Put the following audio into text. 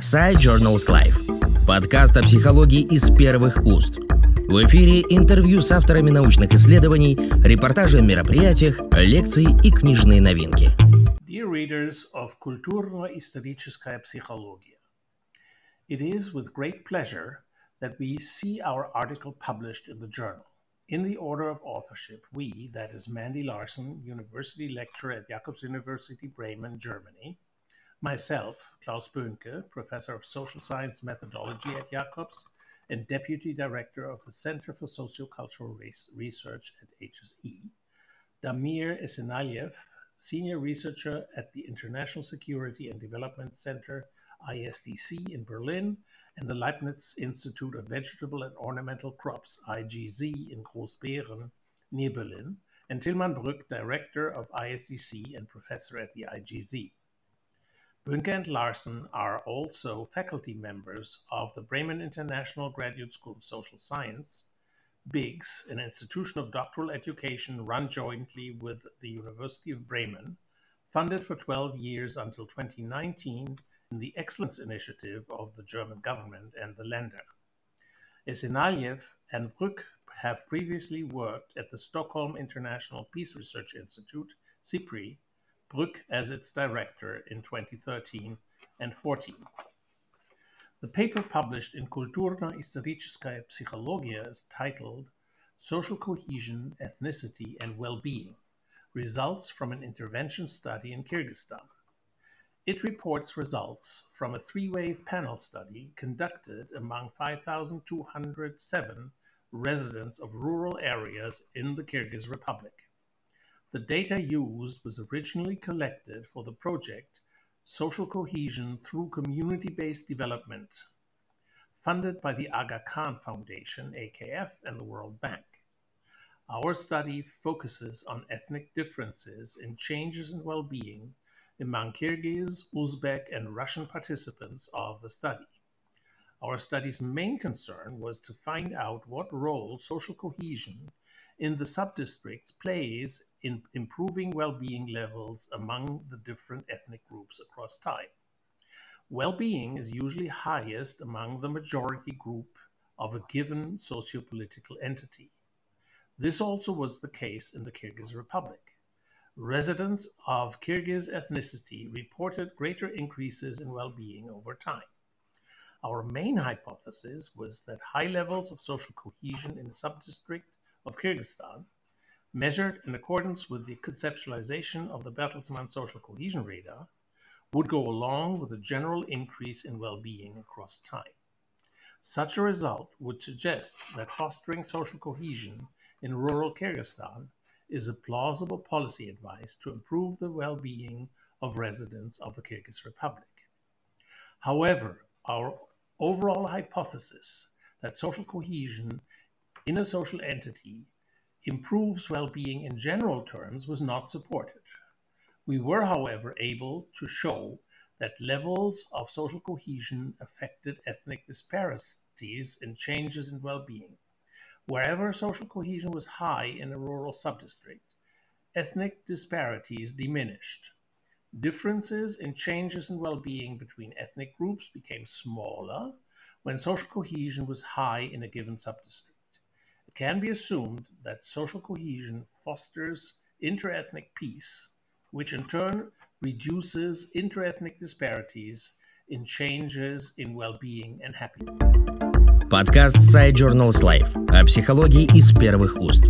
Side Journals Life. Подкаст о психологии из первых уст. В эфире интервью с авторами научных исследований, репортажи о мероприятиях, лекции и книжные новинки. Dear readers of Культурно-историческая психология, it is with great pleasure that we see our article published in the journal. In the order of authorship, we, that is Mandy Larson, University Lecturer at Jakobs University Bremen, Germany, myself, Klaus Böhnke, Professor of Social Science Methodology at Jacobs and Deputy Director of the Center for Sociocultural Race Research at HSE, Damir Esenaliev, Senior Researcher at the International Security and Development Center, ISDC, in Berlin, and the Leibniz Institute of Vegetable and Ornamental Crops, IGZ, in Großbeeren, near Berlin, and Tilman Brück, Director of ISDC and Professor at the IGZ. Böhnke and Larsen are also faculty members of the Bremen International Graduate School of Social Science, BIGS, an institution of doctoral education run jointly with the University of Bremen, funded for 12 years until 2019 in the Excellence Initiative of the German government and the Länder. Esenaliev and Brück have previously worked at the Stockholm International Peace Research Institute, SIPRI, Brück as its director in 2013 and 14. The paper published in Kulturna Historicheskaya Psychologia is titled Social Cohesion, Ethnicity and Well-Being Results from an Intervention Study in Kyrgyzstan. It reports results from a three-way panel study conducted among 5,207 residents of rural areas in the Kyrgyz Republic. The data used was originally collected for the project Social Cohesion through Community-Based Development, funded by the Aga Khan Foundation, AKF, and the World Bank. Our study focuses on ethnic differences in changes in well-being among Kyrgyz, Uzbek, and Russian participants of the study. Our study's main concern was to find out what role social cohesion in the subdistricts plays in improving well-being levels among the different ethnic groups across time. Well-being is usually highest among the majority group of a given socio-political entity. This also was the case in the Kyrgyz Republic. Residents of Kyrgyz ethnicity reported greater increases in well-being over time. Our main hypothesis was that high levels of social cohesion in a subdistrict of Kyrgyzstan, measured in accordance with the conceptualization of the Bertelsmann Social Cohesion Radar, would go along with a general increase in well-being across time. Such a result would suggest that fostering social cohesion in rural Kyrgyzstan is a plausible policy advice to improve the well-being of residents of the Kyrgyz Republic. However, our overall hypothesis that social cohesion in a social entity improves well-being in general terms was not supported. We were, however, able to show that levels of social cohesion affected ethnic disparities in changes in well-being. Wherever social cohesion was high in a rural subdistrict, ethnic disparities diminished. Differences in changes in well-being between ethnic groups became smaller when social cohesion was high in a given subdistrict can be assumed that social cohesion fosters interethnic peace, which in turn reduces interethnic disparities in changes in well-being and happiness. Подкаст PsyJournals Life о психологии из первых уст.